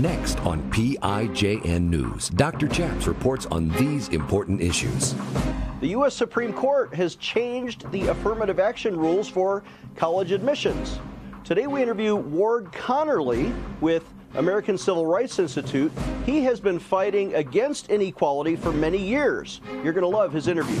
Next on PIJN News, Dr. Chaps reports on these important issues. The U.S. Supreme Court has changed the affirmative action rules for college admissions. Today we interview Ward Connerly with American Civil Rights Institute. He has been fighting against inequality for many years. You're going to love his interview.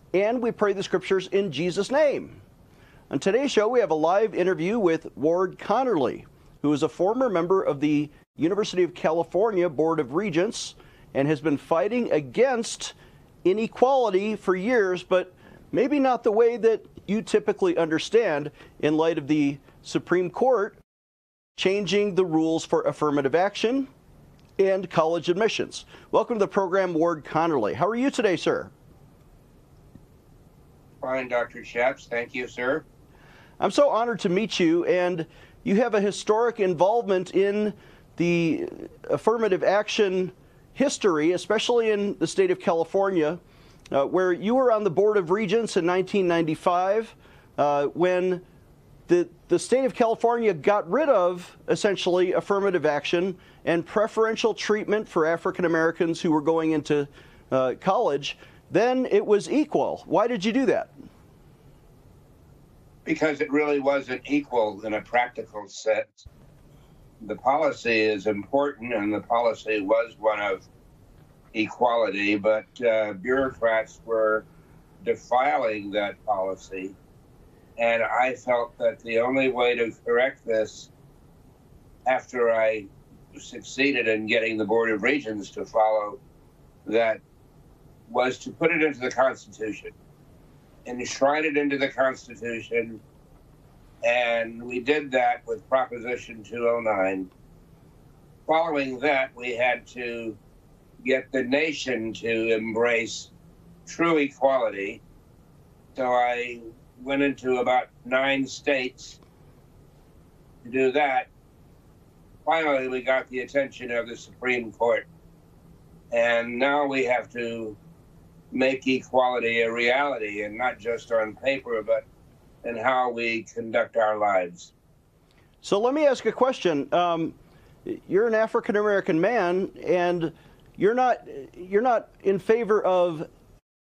and we pray the scriptures in Jesus' name. On today's show, we have a live interview with Ward Connerly, who is a former member of the University of California Board of Regents and has been fighting against inequality for years, but maybe not the way that you typically understand in light of the Supreme Court changing the rules for affirmative action and college admissions. Welcome to the program, Ward Connerly. How are you today, sir? Fine, Dr. Chaps. Thank you, sir. I'm so honored to meet you, and you have a historic involvement in the affirmative action history, especially in the state of California, uh, where you were on the Board of Regents in 1995 uh, when the, the state of California got rid of essentially affirmative action and preferential treatment for African Americans who were going into uh, college then it was equal. Why did you do that? Because it really wasn't equal in a practical sense. The policy is important, and the policy was one of equality, but uh, bureaucrats were defiling that policy. And I felt that the only way to correct this after I succeeded in getting the Board of Regents to follow that was to put it into the Constitution, enshrine it into the Constitution, and we did that with Proposition 209. Following that, we had to get the nation to embrace true equality. So I went into about nine states to do that. Finally, we got the attention of the Supreme Court. And now we have to make equality a reality and not just on paper, but in how we conduct our lives. So let me ask a question. Um, you're an African American man, and you're not you're not in favor of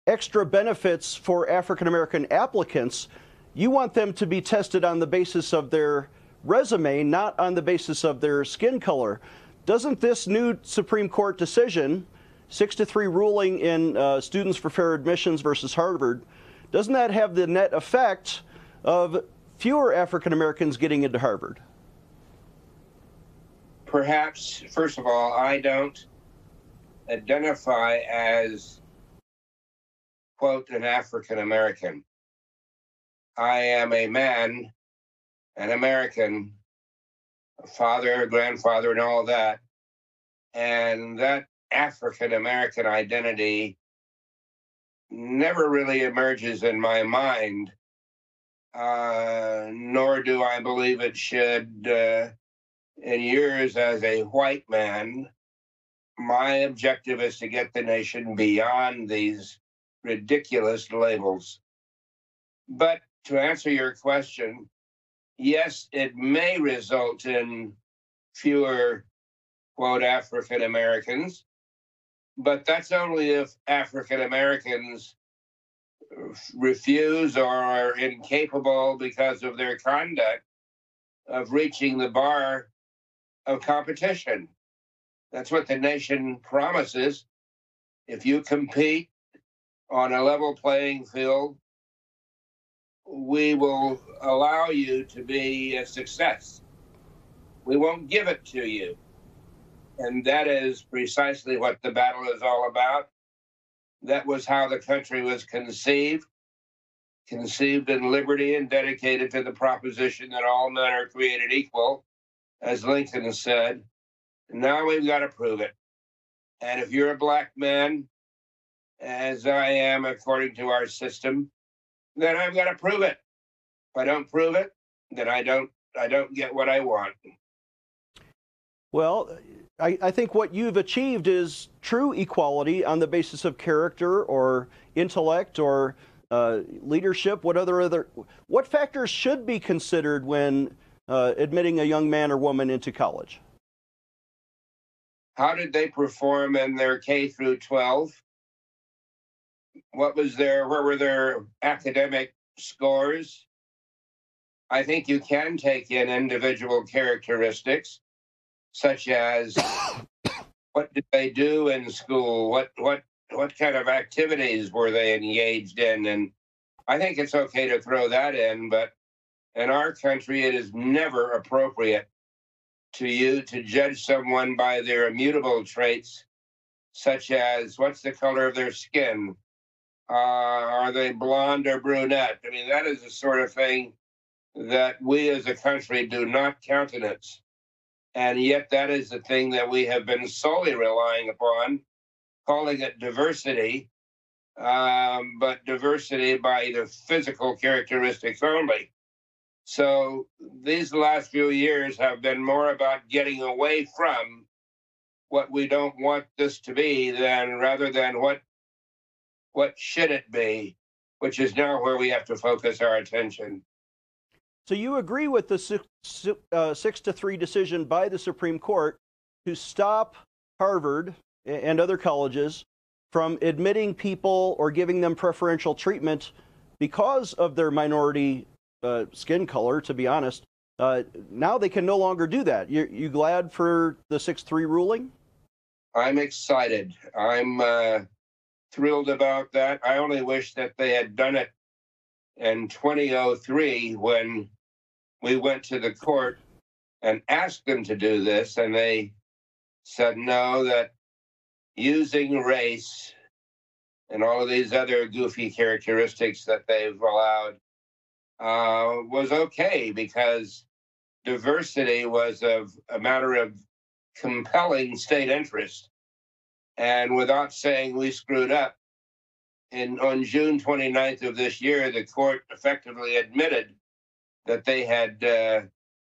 extra benefits for African American applicants. You want them to be tested on the basis of their resume, not on the basis of their skin color. Doesn't this new Supreme Court decision six to three ruling in uh, Students for Fair Admissions versus Harvard, doesn't that have the net effect of fewer African Americans getting into Harvard? Perhaps, first of all, I don't identify as, quote, an African American. I am a man, an American, a father, grandfather, and all that. And that African American identity never really emerges in my mind, uh, nor do I believe it should. Uh, in years as a white man, my objective is to get the nation beyond these ridiculous labels. But to answer your question, yes, it may result in fewer, quote, African Americans but that's only if African Americans refuse or are incapable because of their conduct of reaching the bar of competition. That's what the nation promises. If you compete on a level playing field, we will allow you to be a success. We won't give it to you. And that is precisely what the battle is all about. That was how the country was conceived, conceived in liberty and dedicated to the proposition that all men are created equal, as Lincoln said. Now we've got to prove it. And if you're a black man, as I am according to our system, then I've got to prove it. If I don't prove it, then I don't I don't get what I want. Well, I, I, think what you've achieved is true equality on the basis of character or intellect or uh, leadership. What other other what factors should be considered when uh, admitting a young man or woman into college? How did they perform in their K through 12? What was their where were their academic scores? I think you can take in individual characteristics, such as what did they do in school? What what what kind of activities were they engaged in? And I think it's okay to throw that in, but in our country, it is never appropriate to you to judge someone by their immutable traits, such as what's the color of their skin? Uh, are they blonde or brunette? I mean, that is the sort of thing that we as a country do not countenance. And yet, that is the thing that we have been solely relying upon, calling it diversity, um, but diversity by the physical characteristics only. So, these last few years have been more about getting away from what we don't want this to be than rather than what what should it be, which is now where we have to focus our attention. So you agree with the six, uh, six to three decision by the Supreme Court to stop Harvard and other colleges from admitting people or giving them preferential treatment because of their minority uh, skin color, to be honest. Uh, now they can no longer do that. You, you glad for the 6 3 ruling? I'm excited. I'm uh, thrilled about that. I only wish that they had done it in 2003 when we went to the court and asked them to do this, and they said no, that using race and all of these other goofy characteristics that they've allowed uh, was okay because diversity was of a matter of compelling state interest. And without saying we screwed up, in, on June 29th of this year, the court effectively admitted that they had uh,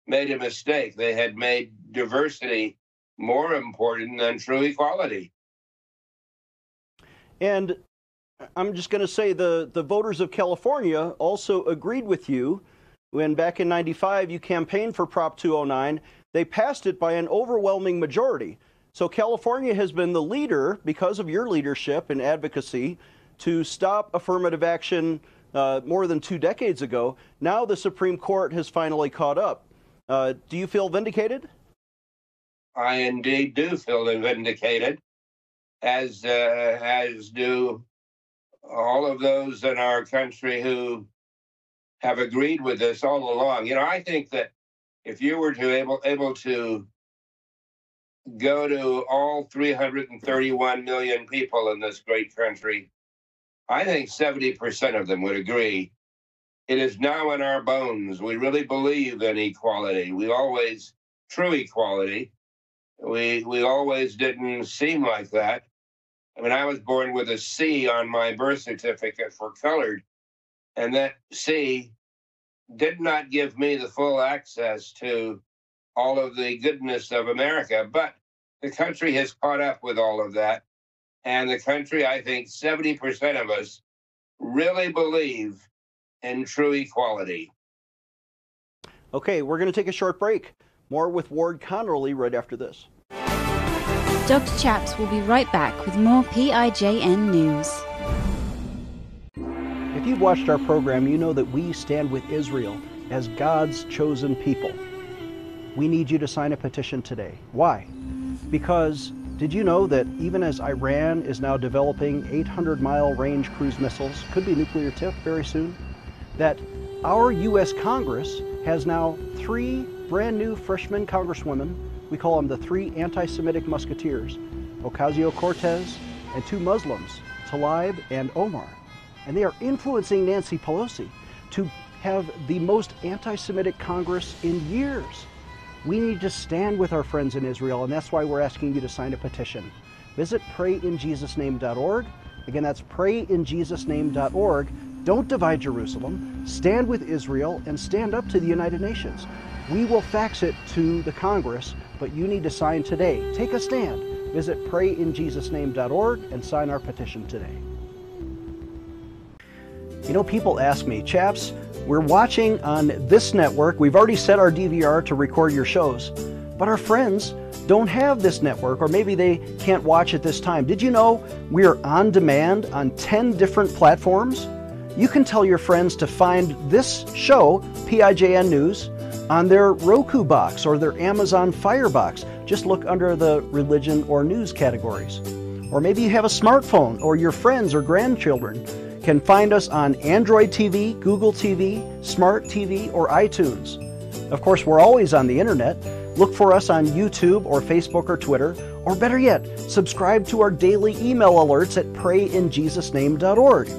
made a mistake. They had made diversity more important than true equality. And I'm just going to say the, the voters of California also agreed with you when back in 95 you campaigned for Prop 209. They passed it by an overwhelming majority. So California has been the leader because of your leadership and advocacy to stop affirmative action uh, more than two decades ago. Now the Supreme Court has finally caught up. Uh, do you feel vindicated? I indeed do feel vindicated, as uh, as do all of those in our country who have agreed with this all along. You know, I think that if you were to able able to go to all 331 million people in this great country I think 70% of them would agree. It is now in our bones. We really believe in equality. We always, true equality. We, we always didn't seem like that. I mean, I was born with a C on my birth certificate for colored, and that C did not give me the full access to all of the goodness of America. But the country has caught up with all of that. And the country, I think 70% of us really believe in true equality. Okay, we're going to take a short break. More with Ward Connerly right after this. Dr. Chaps will be right back with more PIJN news. If you've watched our program, you know that we stand with Israel as God's chosen people. We need you to sign a petition today. Why? Because did you know that even as Iran is now developing 800 mile range cruise missiles, could be nuclear tip very soon, that our U.S. Congress has now three brand new freshman congresswomen. We call them the three anti Semitic musketeers Ocasio Cortez and two Muslims, Tlaib and Omar. And they are influencing Nancy Pelosi to have the most anti Semitic Congress in years. We need to stand with our friends in Israel, and that's why we're asking you to sign a petition. Visit prayinjesusname.org. Again, that's prayinjesusname.org. Don't divide Jerusalem. Stand with Israel and stand up to the United Nations. We will fax it to the Congress, but you need to sign today. Take a stand. Visit prayinjesusname.org and sign our petition today. You know, people ask me, chaps, we're watching on this network. We've already set our DVR to record your shows, but our friends don't have this network, or maybe they can't watch at this time. Did you know we are on demand on 10 different platforms? You can tell your friends to find this show, PIJN News, on their Roku box or their Amazon Fire box. Just look under the religion or news categories. Or maybe you have a smartphone, or your friends or grandchildren can find us on Android TV, Google TV, Smart TV, or iTunes. Of course, we're always on the internet. Look for us on YouTube or Facebook or Twitter, or better yet, subscribe to our daily email alerts at prayinjesusname.org.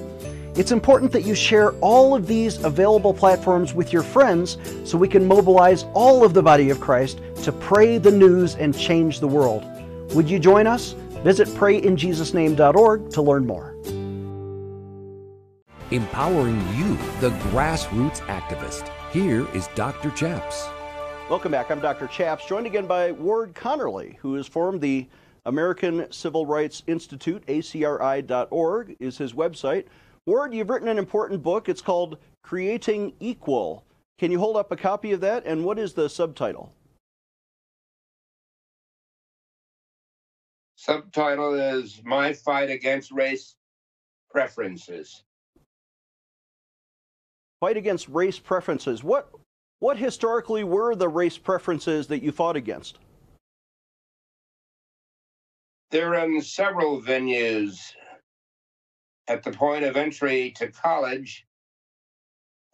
It's important that you share all of these available platforms with your friends so we can mobilize all of the body of Christ to pray the news and change the world. Would you join us? Visit prayinjesusname.org to learn more empowering you, the grassroots activist. Here is Dr. Chaps. Welcome back. I'm Dr. Chaps, joined again by Ward Connerly, who has formed the American Civil Rights Institute, acri.org is his website. Ward, you've written an important book. It's called Creating Equal. Can you hold up a copy of that? And what is the subtitle? Subtitle is My Fight Against Race Preferences fight against race preferences. What, what historically were the race preferences that you fought against? There are several venues at the point of entry to college.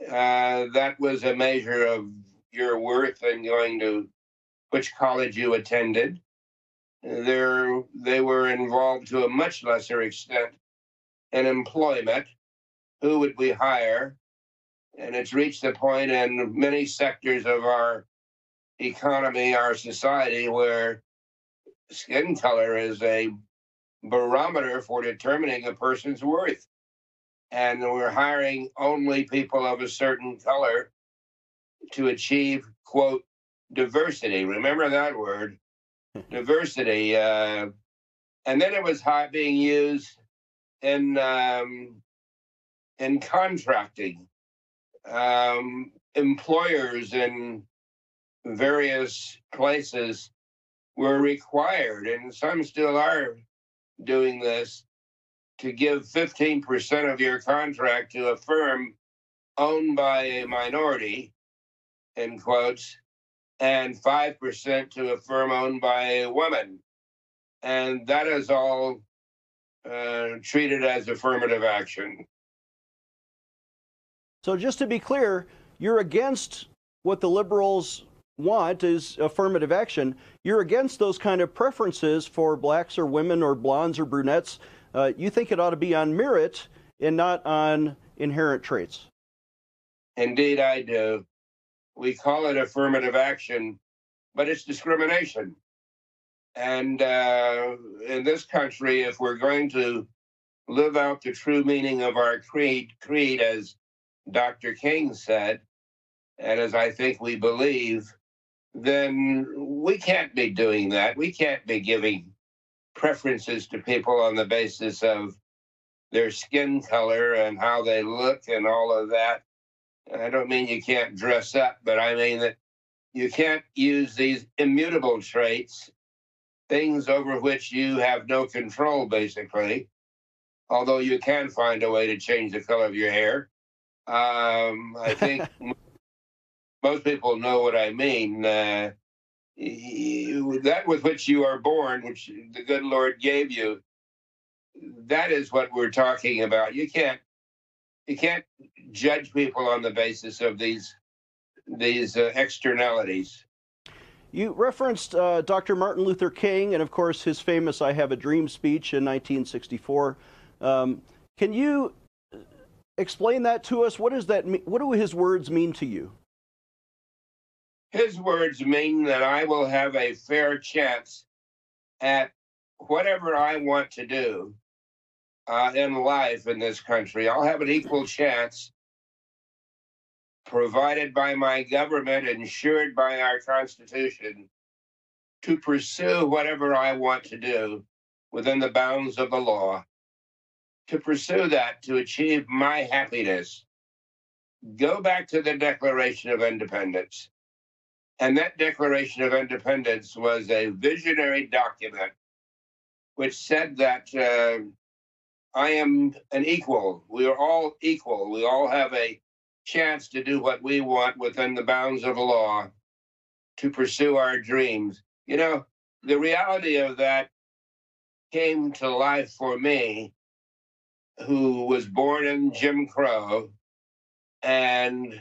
Uh, that was a measure of your worth and going to which college you attended. There, they were involved to a much lesser extent in employment. Who would we hire? And it's reached a point in many sectors of our economy, our society, where skin color is a barometer for determining a person's worth. And we're hiring only people of a certain color to achieve, quote, diversity. Remember that word, diversity. Uh, and then it was being used in um, in contracting um, employers in various places were required, and some still are doing this, to give 15% of your contract to a firm owned by a minority, in quotes, and 5% to a firm owned by a woman. And that is all uh, treated as affirmative action. So just to be clear, you're against what the liberals want is affirmative action. You're against those kind of preferences for blacks or women or blondes or brunettes. Uh, you think it ought to be on merit and not on inherent traits. Indeed, I do. We call it affirmative action, but it's discrimination. And uh, in this country, if we're going to live out the true meaning of our creed, creed as Dr. King said, and as I think we believe, then we can't be doing that. We can't be giving preferences to people on the basis of their skin color and how they look and all of that. I don't mean you can't dress up, but I mean that you can't use these immutable traits, things over which you have no control, basically, although you can find a way to change the color of your hair. Um, I think most people know what I mean. Uh, that with which you are born, which the good Lord gave you, that is what we're talking about. You can't you can't judge people on the basis of these these uh, externalities. You referenced uh, Dr. Martin Luther King and, of course, his famous "I Have a Dream" speech in 1964. Um, can you explain that to us. What does that mean? What do his words mean to you? his words mean that I will have a fair chance at whatever I want to do uh, in life in this country. I'll have an equal chance provided by my government, ensured by our Constitution, to pursue whatever I want to do within the bounds of the law, to pursue that, to achieve my happiness. Go back to the Declaration of Independence. And that Declaration of Independence was a visionary document which said that uh, I am an equal. We are all equal. We all have a chance to do what we want within the bounds of law to pursue our dreams. You know, the reality of that came to life for me, who was born in Jim Crow and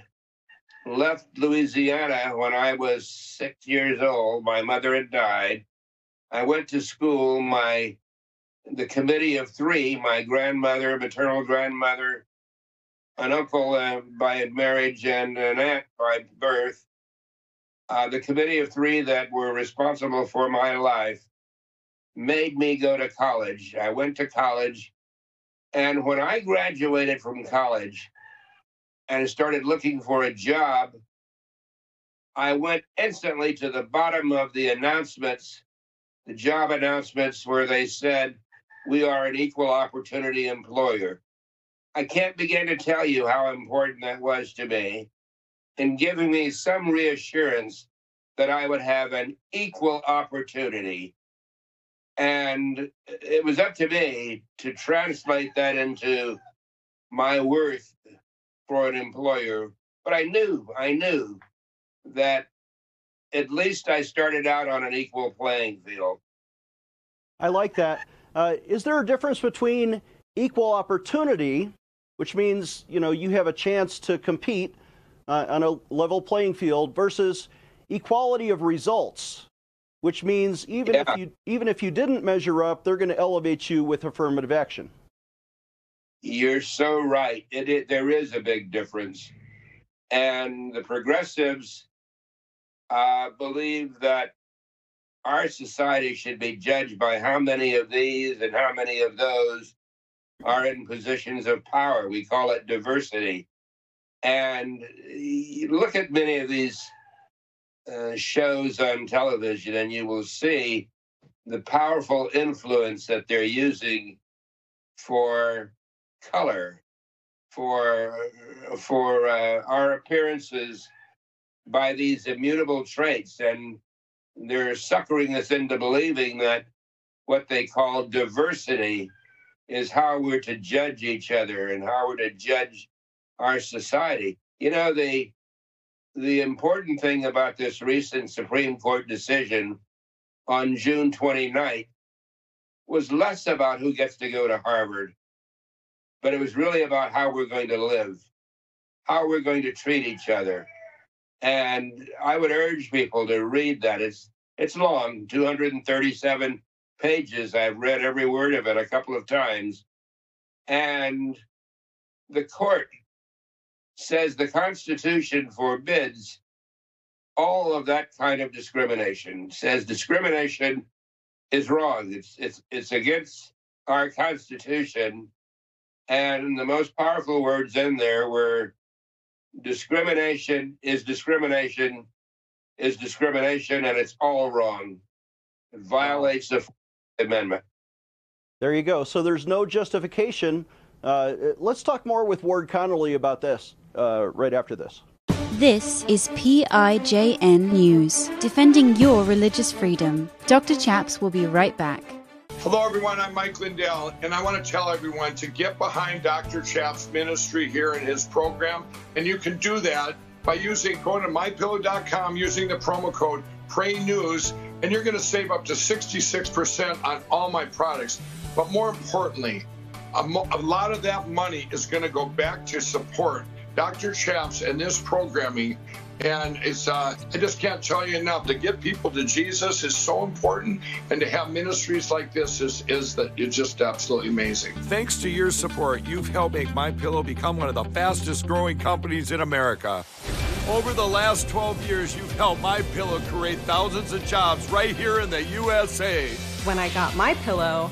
left Louisiana when I was six years old. My mother had died. I went to school. My the committee of three, my grandmother, maternal grandmother, an uncle uh, by marriage, and an aunt by birth. Uh, the committee of three that were responsible for my life made me go to college. I went to college. And when I graduated from college, and started looking for a job, I went instantly to the bottom of the announcements, the job announcements, where they said, We are an equal opportunity employer. I can't begin to tell you how important that was to me in giving me some reassurance that I would have an equal opportunity. And it was up to me to translate that into my worth for an employer. But I knew, I knew that at least I started out on an equal playing field. I like that. Uh, is there a difference between equal opportunity, which means you know you have a chance to compete uh, on a level playing field, versus equality of results, which means even yeah. if you even if you didn't measure up, they're going to elevate you with affirmative action. You're so right. It, it, there is a big difference. And the progressives uh, believe that our society should be judged by how many of these and how many of those are in positions of power. We call it diversity. And look at many of these uh, shows on television, and you will see the powerful influence that they're using for color, for for uh, our appearances by these immutable traits, and they're suckering us into believing that what they call diversity is how we're to judge each other and how we're to judge our society. You know, the the important thing about this recent Supreme Court decision on June 29th was less about who gets to go to Harvard but it was really about how we're going to live, how we're going to treat each other. And I would urge people to read that. It's it's long, 237 pages. I've read every word of it a couple of times. And the court says the Constitution forbids all of that kind of discrimination. Says discrimination is wrong. It's it's it's against our Constitution and the most powerful words in there were discrimination is discrimination is discrimination and it's all wrong. It violates the Amendment. There you go. So there's no justification. Uh, let's talk more with Ward Connerly about this uh, right after this. This is PIJN News, defending your religious freedom. Dr. Chaps will be right back. Hello, everyone. I'm Mike Lindell, and I want to tell everyone to get behind Dr. Chaps' ministry here in his program. And you can do that by using going to mypillow.com using the promo code Pray News, and you're going to save up to 66% on all my products. But more importantly, a, mo- a lot of that money is going to go back to support Dr. Chaps and this programming and it's uh, I just can't tell you enough. To get people to Jesus is so important, and to have ministries like this is is that it's just absolutely amazing. Thanks to your support, you've helped make My Pillow become one of the fastest growing companies in America. Over the last 12 years, you've helped My Pillow create thousands of jobs right here in the USA. When I got My Pillow,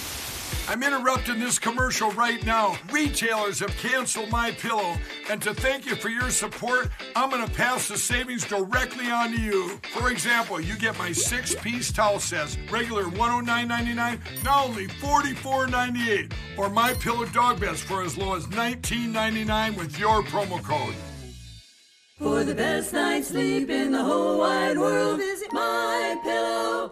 I'm interrupting this commercial right now. Retailers have canceled my pillow, and to thank you for your support, I'm going to pass the savings directly on to you. For example, you get my six-piece towel sets, regular $109.99, now only $44.98, or my pillow dog beds for as low as $19.99 with your promo code. For the best night's sleep in the whole wide world, visit mypillow.com.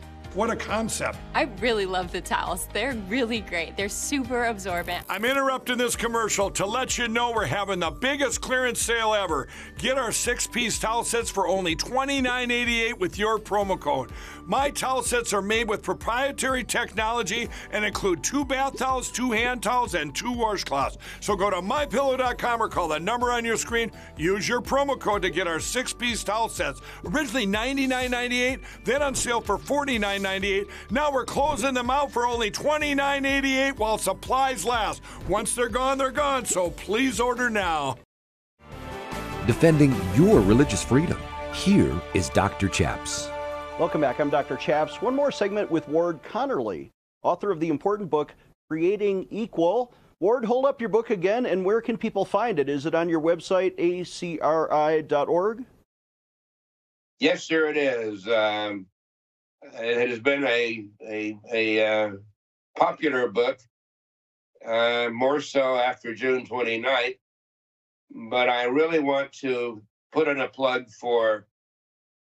What a concept. I really love the towels. They're really great. They're super absorbent. I'm interrupting this commercial to let you know we're having the biggest clearance sale ever. Get our six piece towel sets for only $29.88 with your promo code. My towel sets are made with proprietary technology and include two bath towels, two hand towels, and two washcloths. So go to mypillow.com or call the number on your screen. Use your promo code to get our six piece towel sets. Originally $99.98, then on sale for $49.98. Now we're closing them out for only $29.88 while supplies last. Once they're gone, they're gone. So please order now. Defending your religious freedom. Here is Dr. Chaps. Welcome back. I'm Dr. Chaps. One more segment with Ward Connerly, author of the important book, Creating Equal. Ward, hold up your book again, and where can people find it? Is it on your website, acri.org? Yes, sir, it is. Um, it has been a a, a uh, popular book, uh, more so after June 29th. But I really want to put in a plug for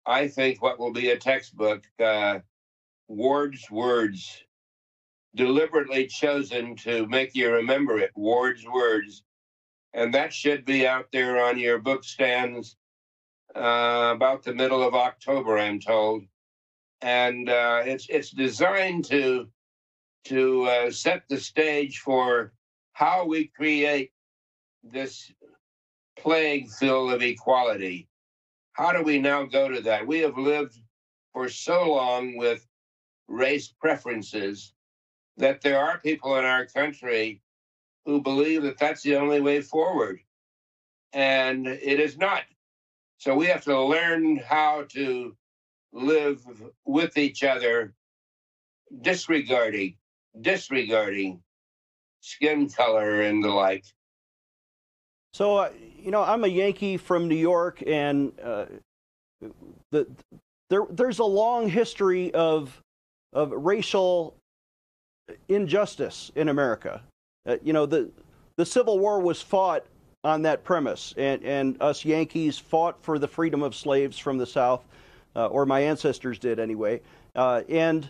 I think what will be a textbook, uh, Ward's Words, deliberately chosen to make you remember it, Ward's Words. And that should be out there on your book stands uh, about the middle of October, I'm told. And uh, it's it's designed to to uh, set the stage for how we create this plague field of equality how do we now go to that? We have lived for so long with race preferences that there are people in our country who believe that that's the only way forward. And it is not. So we have to learn how to live with each other, disregarding, disregarding skin color and the like. So, uh, you know, I'm a Yankee from New York, and uh, the, there, there's a long history of, of racial injustice in America. Uh, you know, the, the Civil War was fought on that premise, and, and us Yankees fought for the freedom of slaves from the South, uh, or my ancestors did anyway. Uh, and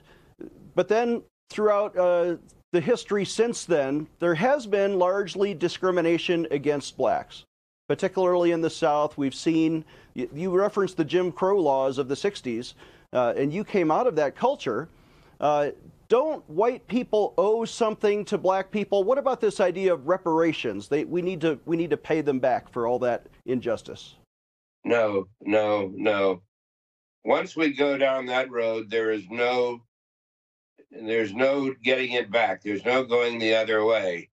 but then throughout uh, the history since then, there has been largely discrimination against blacks particularly in the South. We've seen, you referenced the Jim Crow laws of the 60s, uh, and you came out of that culture. Uh, don't white people owe something to black people? What about this idea of reparations? They, we, need to, we need to pay them back for all that injustice. No, no, no. Once we go down that road, there is no there's no getting it back. There's no going the other way.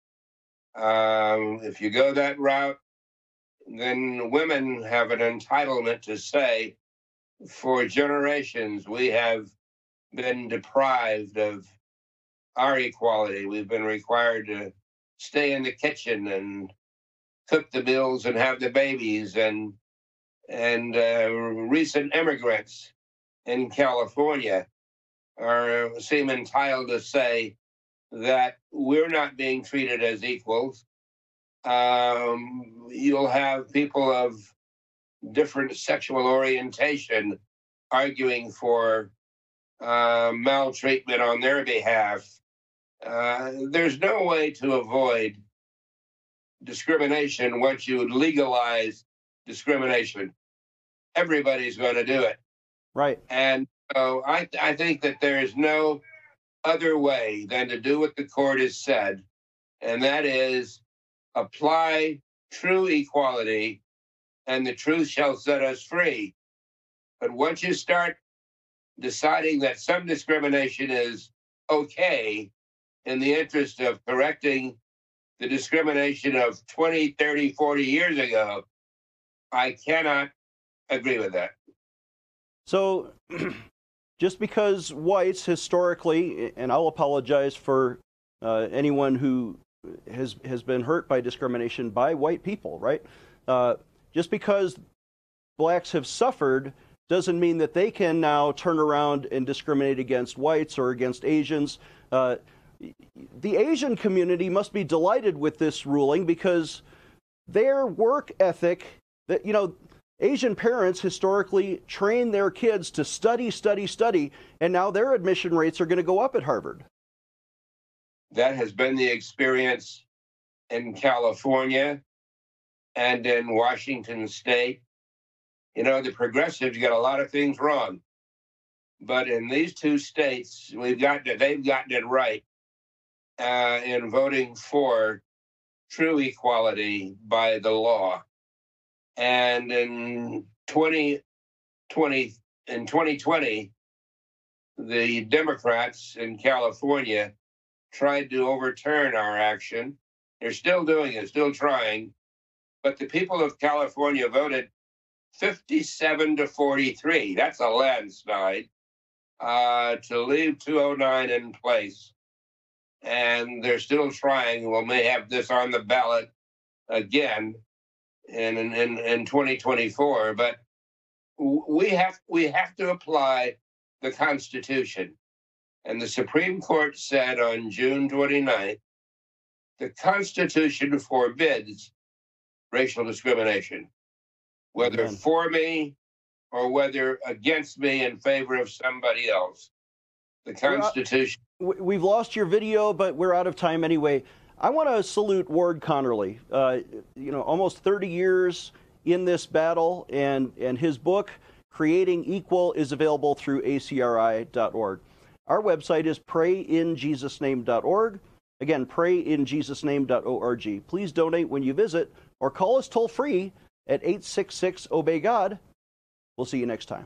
Um, if you go that route, then women have an entitlement to say, for generations, we have been deprived of our equality. We've been required to stay in the kitchen and cook the meals and have the babies and and uh, recent immigrants in California are seem entitled to say that we're not being treated as equals um, you'll have people of different sexual orientation arguing for uh, maltreatment on their behalf. Uh, there's no way to avoid discrimination once you legalize discrimination. Everybody's going to do it. Right. And so I, I think that there is no other way than to do what the court has said, and that is apply true equality, and the truth shall set us free. But once you start deciding that some discrimination is okay in the interest of correcting the discrimination of 20, 30, 40 years ago, I cannot agree with that. So, just because whites historically, and I'll apologize for uh, anyone who has has been hurt by discrimination by white people, right? Uh, just because blacks have suffered doesn't mean that they can now turn around and discriminate against whites or against Asians. Uh, the Asian community must be delighted with this ruling because their work ethic, that you know, Asian parents historically train their kids to study, study, study, and now their admission rates are going to go up at Harvard. That has been the experience in California and in Washington state. You know, the progressives got a lot of things wrong. But in these two states, we've got they've gotten it right uh, in voting for true equality by the law. And in 2020, in 2020, the Democrats in California tried to overturn our action. They're still doing it, still trying. But the people of California voted 57 to 43. That's a landslide uh, to leave 209 in place. And they're still trying. We may have this on the ballot again in, in, in 2024. But we have, we have to apply the Constitution. And the Supreme Court said on June 29th the Constitution forbids racial discrimination, whether Amen. for me or whether against me in favor of somebody else. The Constitution. We've lost your video, but we're out of time anyway. I want to salute Ward Connerly. Uh, you know, almost 30 years in this battle, and, and his book, Creating Equal, is available through acri.org. Our website is prayinjesusname.org. Again, prayinjesusname.org. Please donate when you visit or call us toll free at 866 Obey God. We'll see you next time.